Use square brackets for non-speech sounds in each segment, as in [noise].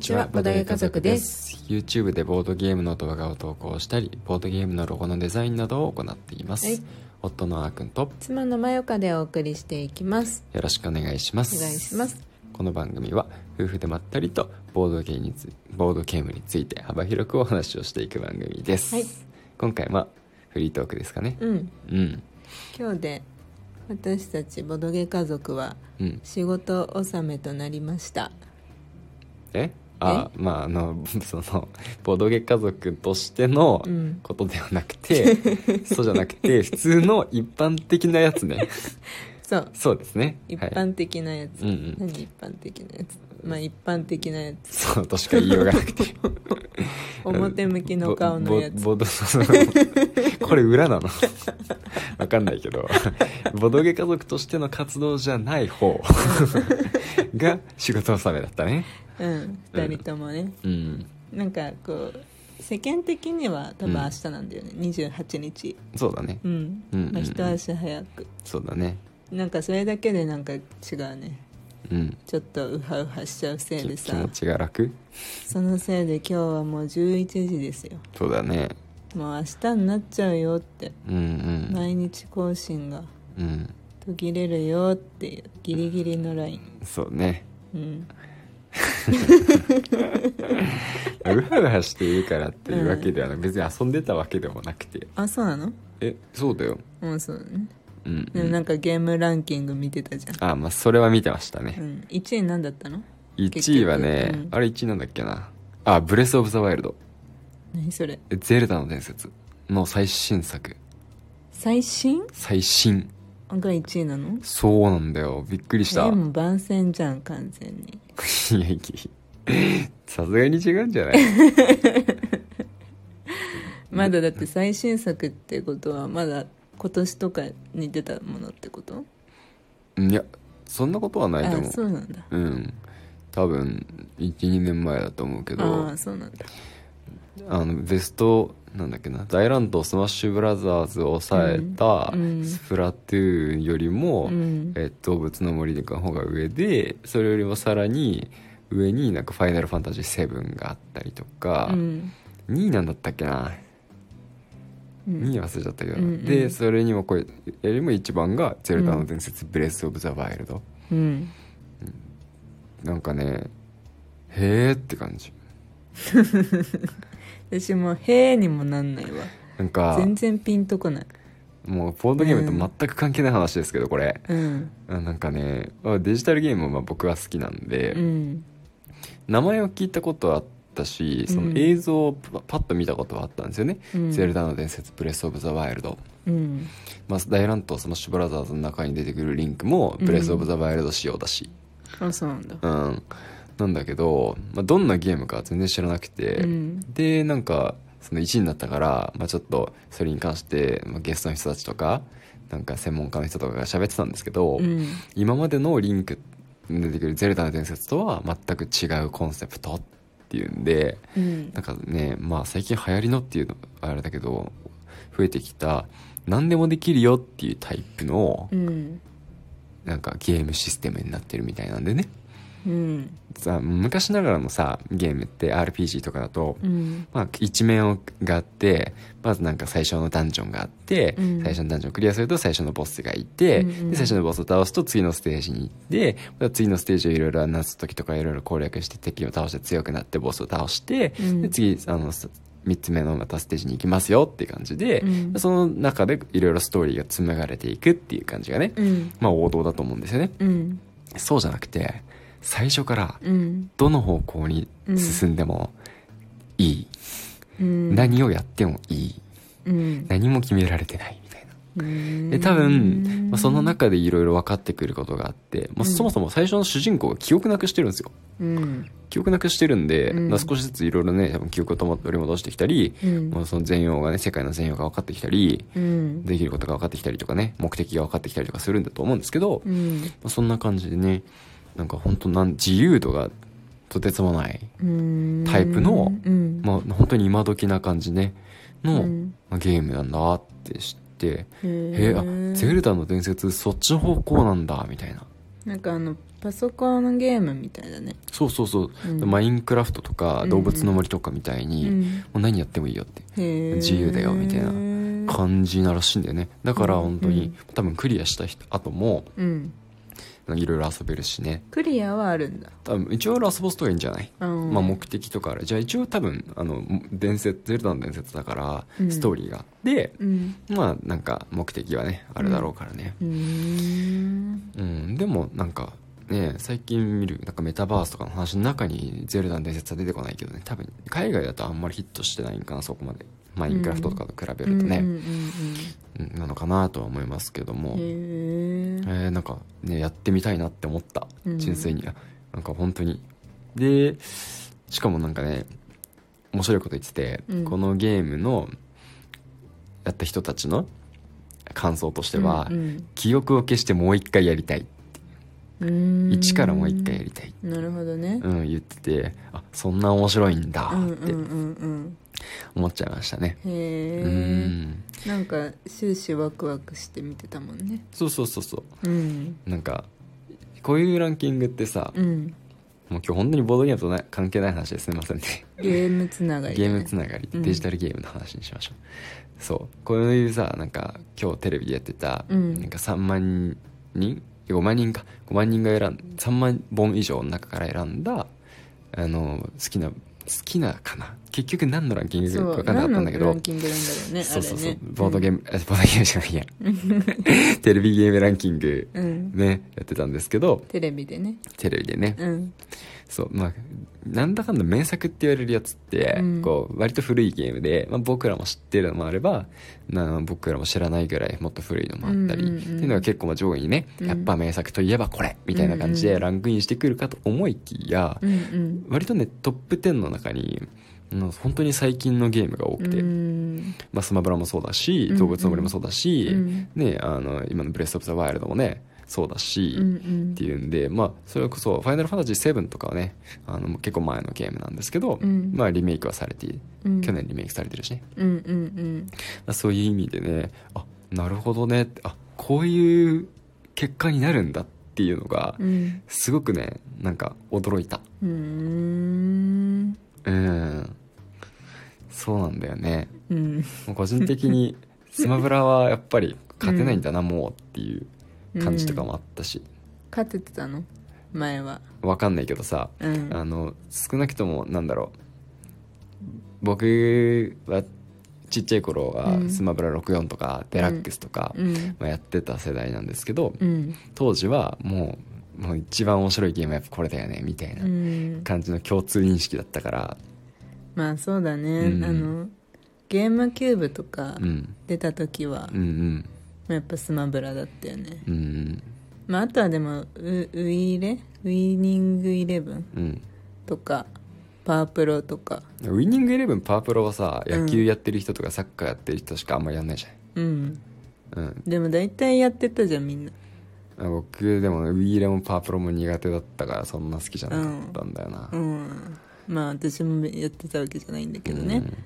ちはボドゲ家族です。YouTube でボードゲームの動画を投稿したりボードゲームのロゴのデザインなどを行っています、はい。夫のあーくんと妻のまよかでお送りしていきます。よろしくお願いします。お願いします。この番組は夫婦でまったりとボードゲームにつボードゲームについて幅広くお話をしていく番組です、はい。今回はフリートークですかね。うん。うん。今日で私たちボドゲ家族はうん。仕事納めとなりました。え？あまああの [laughs] そのボードゲー家族としてのうん。ことではなくて、そうじゃなくて普通の一般的なやつね [laughs] そう。そうですね。一はい。般的なやつ、うんうん。何一般的なやつ？まあ一般的なやつ。そうとしか言いようがなくて。[laughs] 表向きの顔のやつ。ボボボドこれ裏なの？わかんないけど。ボドゲ家族としての活動じゃない方。が仕事納めだったね。うん。二人ともね、うん。なんかこう世間的には多分明日なんだよね、28日。そうだね。うん、うんうんうん。まあ、一足早く。そうだねなんかそれだけでなんか違うね。うん。ちょっとウハウハしちゃうせいで気持ちが楽？そのせいで今日はもう11時ですよ。そうだね。もう明日になっちゃうよって。うんうん。毎日更新が。うん。途切れるよっていう。ギリギリのライン。そうね。うん。[laughs] ウハウハしているからっていうわけではなく、別に遊んでたわけでもなくて。あそうなの？えそうだよ。うんそうだねうん、でもなんかゲームランキング見てたじゃん。あまあそれは見てましたね、うん、1位何だったの？1位はね、うん。あれ1位なんだっけな。あブレス・オブ・ザ・ワイルド何それ？えゼルダの伝説。の最新作。最新？最新。が1位なの？そうなんだよ。びっくりした。でも番宣じゃん完全に。[laughs] いやいや。さすがに違うんじゃない？[laughs] まだだって最新作ってことはまだ今年とかに出たものってこと？いやそんなことはないと思あうそうなんだ。うん。多分12年前だと思うけど。ああそうなんだ。あのベストなんだっけな。大乱闘スマッシュブラザーズを抑えたスプラトゥーンよりも、うん。え動物の森の方が上でそれよりもさらに上になんか「ファイナルファンタジー7」があったりとか、うん。2位なんだったっけな、うん。2位忘れちゃったけど、うんうん。でそれにもこれよりも一番が「ゼルダの伝説、ブレス・オブ・ザ・ワイルド。うん」なんかねへーって感じ。[laughs] 私も「へえ」にもなんないわ。なんか全然ピンとこない。もうボードゲームと全く関係ない話ですけどこれ、うん。あなんかねあデジタルゲームは僕は好きなんで、うん。名前を聞いたことはあったしその映像をパパッと見たことはあったんですよね「うん。ゼルダの伝説ブレス・オブ・ザ・ワイルド」うん。まあ、大乱闘スマッシュブラザーズの中に出てくるリンクもブレス・オブ・ザ・ワイルド仕様だし。あそうなんだ。うん、なんだけど、まあ、どんなゲームかは全然知らなくて、うん。でなんかその1位になったから、まあ、ちょっとそれに関して、まあ、ゲストの人たちとかなんか専門家の人とかが喋ってたんですけど、うん。今までのリンクに出てくる「ゼルダの伝説」とは全く違うコンセプトっていうんでうん。なんかねまあ最近流行りのっていうのあれだけど増えてきた何でもできるよっていうタイプのうん。なんかゲームシステムになってるみたいなんでねうん。さ昔ながらのさゲームって RPG とかだと、うん。まあ、一面をがあってまずなんか最初のダンジョンがあって、うん。最初のダンジョンをクリアすると最初のボスがいて、うんうん。で最初のボスを倒すと次のステージに行ってまた次のステージをいろいろなす時とかいろいろ攻略して敵を倒して強くなってボスを倒して、うん。で次あの3つ目のまたステージに行きますよっていう感じで、うん。その中でいろいろストーリーが紡がれていくっていう感じがね、うん。まあ王道だと思うんですよね。うん。そうじゃなくて最初からうん。どの方向に進んでもいい、うん。何をやってもいい。うん。何も決められてないみたいな。うん。で多分、まあ、その中でいろいろ分かってくることがあって、もうそもそも最初の主人公が記憶なくしてるんですよ。うん。記憶なくしてるんで、うん。まあ少しずついろいろね多分記憶を取り戻してきたり、うん。もうその全容がね世界の全容が分かってきたりうん。できることが分かってきたりとかね目的が分かってきたりとかするんだと思うんですけど、まうん。あ、そんな感じでねなんか本当なん自由度がとてつもない、うん。タイプのうん。まあ、本当に今時な感じねの、うん。まあゲームなんだって知って、へへえあゼルダの伝説そっちの方向なんだみたいな。なんかあのパソコンゲームみたいだね。そうそうそう、うん。マインクラフトとかうん。動物の森とかみたいに、うん。もう何やってもいいよって。自由だよみたいな感じならしいんだよね。だからうん本当に、うん。多分クリアした人後もうんいろいろ遊べるしね。クリアはあるんだ。多分一応ラスボスとかいいんじゃない、うん。まあ目的とかある。じゃあ一応多分あの伝説ゼルダの伝説だから、うん。ストーリーが。あってうん。まあなんか目的はねあるだろうからね。うーん。うん、でもなんかね最近見るなんかメタバースとかの話の中にゼルダの伝説は出てこないけどね。多分海外だとあんまりヒットしてないんかなそこまで。マインクラフトとかと比べるとね、うん。うんうんなのかなとは思いますけども、へええーなんかねやってみたいなって思った。うん。純粋に、あなんか本当に。でしかもなんかね面白いこと言ってて、うん。このゲームのやった人たちの感想としては、うん記憶を消してもう一回やりたいうん。一からもう一回やりたい、なるほどね。うん、言っててあそんな面白いんだって。うんうんうんうん思っちゃいましたね。へうえん。なんか終始ワクワクして見てたもんね。そうそうそうそう。うん。なんかこういうランキングってさ、うん。もう今日本当にボードゲームとな関係ない話ですみませんね。ゲームつながりゲームなつながり。うん。デジタルゲームの話にしましょう、そう。こういうさなんか今日テレビでやってた、うん。なんか3万人5万人か。5万人が選ん3万本以上の中から選んだあの好きな好きなかな？結局何のランキングか分かんなかったんだけど。ランキングなんだろうねそうそうそう、ねボードゲーム、あ [laughs] ボードゲームじゃないや。[laughs] テレビゲームランキングうん。ねやってたんですけど。テレビでね。テレビでね、うんそうまあなんだかんだ名作って言われるやつって、うん。こう割と古いゲームで、まあ、僕らも知ってるのもあればな僕らも知らないぐらいもっと古いのもあったり、うんうんうん。っていうのが結構まあ上位にね、うん。やっぱ名作といえばこれみたいな感じうんうんでランクインしてくるかと思いきや、うんうん。割とねトップ10の中にうん本当に最近のゲームが多くて、うん。まあ、スマブラもそうだしうんうん。動物の森もそうだし、うん。ね、あの今の「ブレス・オブ・ザ・ワイルド」もねそうだし、うんうん。っていうんで、まあ、それこそ「ファイナルファンタジー7」とかはねあの結構前のゲームなんですけど、うん。まあ、リメイクはされてうん。去年リメイクされてるしね、うんうんまあそういう意味でねあなるほどねってあこういう結果になるんだっていうのがうん。うんすごくねなんか驚いた。うーん。うん。そうなんだよね。うん。もう個人的にスマブラはやっぱり勝てないんだな、もうっていう感じとかもあったし、勝ててたの？前は。わかんないけどさ、うん。あの少なくともなんだろう。僕はちっちゃい頃はうん。スマブラ64とかデラックスとか、うん。まあ、やってた世代なんですけど、うん。当時はもうもう一番面白いゲームはやっぱこれだよねみたいなうん。感じの共通認識だったから。まあそうだね、うん。あのゲームキューブとかうん。出た時は、うんうんやっぱスマブラだったよね。うん。うんまああとはでもウウイレ？ウイニングイレブン？うん。とかパワープロとか。ウイニングイレブンパワープロはさうん。野球やってる人とかサッカーやってる人しかあんまりやんないじうん。ゃん、うん、でも大体やってたじゃんみんな。あ僕でもウイイレもパワープロも苦手だったからそんな好きじゃなかったんだよな、うん。まあ私もやってたわけじゃないんだけどね、うん。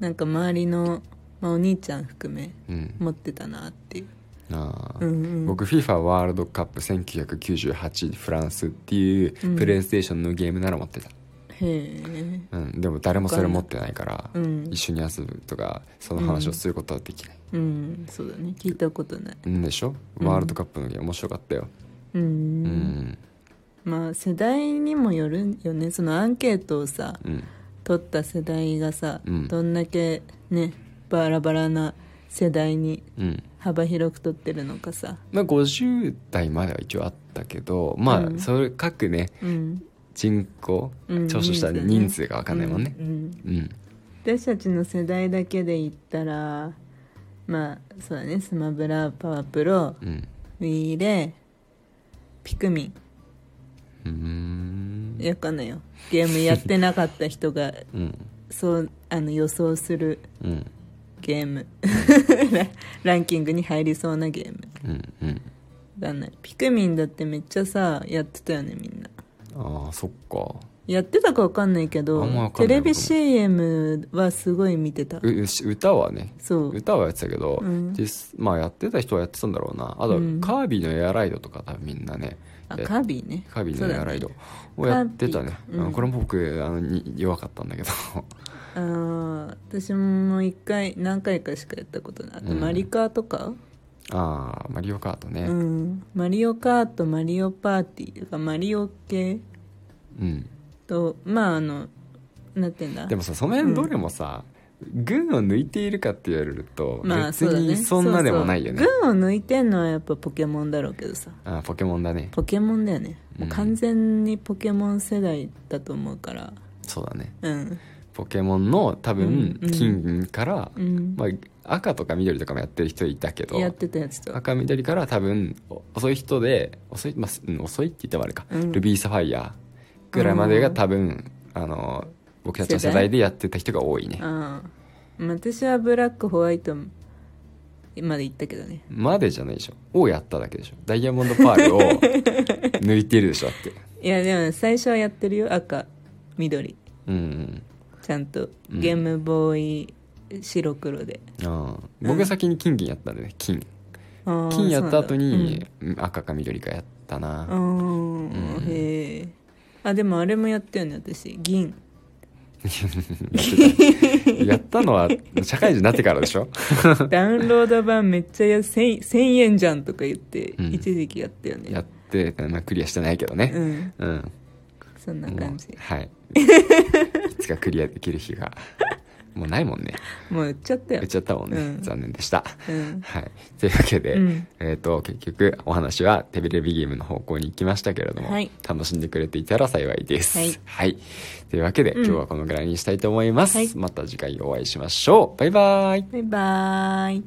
なんか周りの、まあ、お兄ちゃん含めうん。持ってたなっていう。あーうんうん。僕 FIFA ワールドカップ1998フランスっていううん。プレイステーションのゲームなら持ってた、へえ。うん。でも誰もそれ持ってないからうん。一緒に遊ぶとかその話をすることはできない、うん。そうだね。聞いたことない。うん、でしょ？うん。ワールドカップのゲーム面白かったよ。うん、うん。まあ世代にもよるよね。そのアンケートをさうん。取った世代がさ、うん。どんだけねバラバラな世代にうん。幅広く取ってるのかさ。まあ50代までは一応あったけどまあうん。それ各ねうん、人口うん聴取した人数が分かんないもんね。私たちの世代だけで言ったらまあそうだねスマブラパワープロうん。ウィーレピクミン。うーん。やかんないよゲームやってなかった人がうん。そうあの予想するうんゲーム。[laughs] ランキングに入りそうなゲーム。うんうん。だねピクミンだってめっちゃさやってたよねみんな。ああそっか。やってたか分かんないけあんまど分かんないテレビ CM はすごい見てた。ううし歌はね。そう。歌はやってたけど、うん。実まあやってた人はやってたんだろうな。あと、うん。カービィのエアライドとか多分みんなね。カービィね。カービィのエアライドをやってたね。カービィか。うん。うんこれも僕あのに弱かったんだけどあー私も一回何回かしかやったことない。あとうん。マリカーとか、ああマリオカートね。うん。マリオカートマリオパーティーとかマリオ系？うん。とまああのなんてんだ？でもさその辺どれもさ、群を抜いているかって言われると別まあそうだね。にそんなでもないよね、そうそう。群を抜いてんのはやっぱポケモンだろうけどさ。あーポケモンだね。ポケモンだよね。もう完全にポケモン世代だと思うから。そうだね。うんポケモンの多分うんうん。金から、うん、まあ、赤とか緑とかもやってる人いたけどやってたやつと。赤緑から多分お遅い人で遅い,、まあすうん、遅いって言ってもあれか、うん。ルビーサファイアぐらいまでが多分あの僕たちの世代でやってた人が多いね。私はブラックホワイトまで行ったけどね。までじゃないでしょ。をやっただけでしょ。ダイヤモンドパールを [laughs] 抜いてるでしょだって。いやでも最初はやってるよ。赤緑。うんうんちゃんとうん。ゲームボーイ白黒で、ああ。僕先に金銀やったんでね金。ああ金やった後に、うん赤か緑かやったな、なんだうん、うんへえあでもあれもやったよね私。銀。[laughs] やったのは社会人になってからでしょ？[laughs] ダウンロード版めっちゃや 1000, 1000円じゃんとか言って、うん。一時期やったよね。やって、まあ、クリアしてないけどね。うん。うん、そんな感じ。もうはいいつかクリアできる日がもうないもんね。もう売っちゃったよ。言っちゃったもんね、うん。残念でした。うん。はい。というわけで、うん。えっ、と結局お話はテレビゲームの方向に行きましたけれども、はい。楽しんでくれていたら幸いです。はい、というわけで、うん。今日はこのぐらいにしたいと思います、はい。また次回お会いしましょう。バイバイ。バイバーイ